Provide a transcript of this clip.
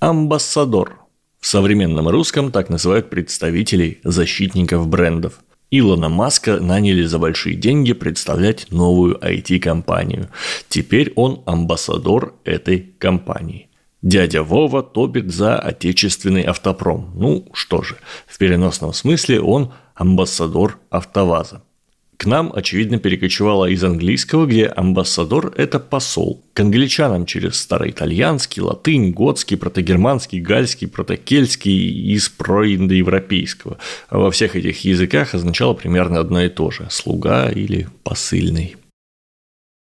Амбассадор. В современном русском так называют представителей защитников брендов. Илона Маска наняли за большие деньги представлять новую IT-компанию. Теперь он амбассадор этой компании. Дядя Вова топит за отечественный автопром. Ну что же, в переносном смысле он амбассадор АвтоВАЗа. К нам, очевидно, перекочевало из английского, где амбассадор – это посол. К англичанам через староитальянский, латынь, готский, протогерманский, гальский, протокельский из проиндоевропейского. А во всех этих языках означало примерно одно и то же – слуга или посыльный.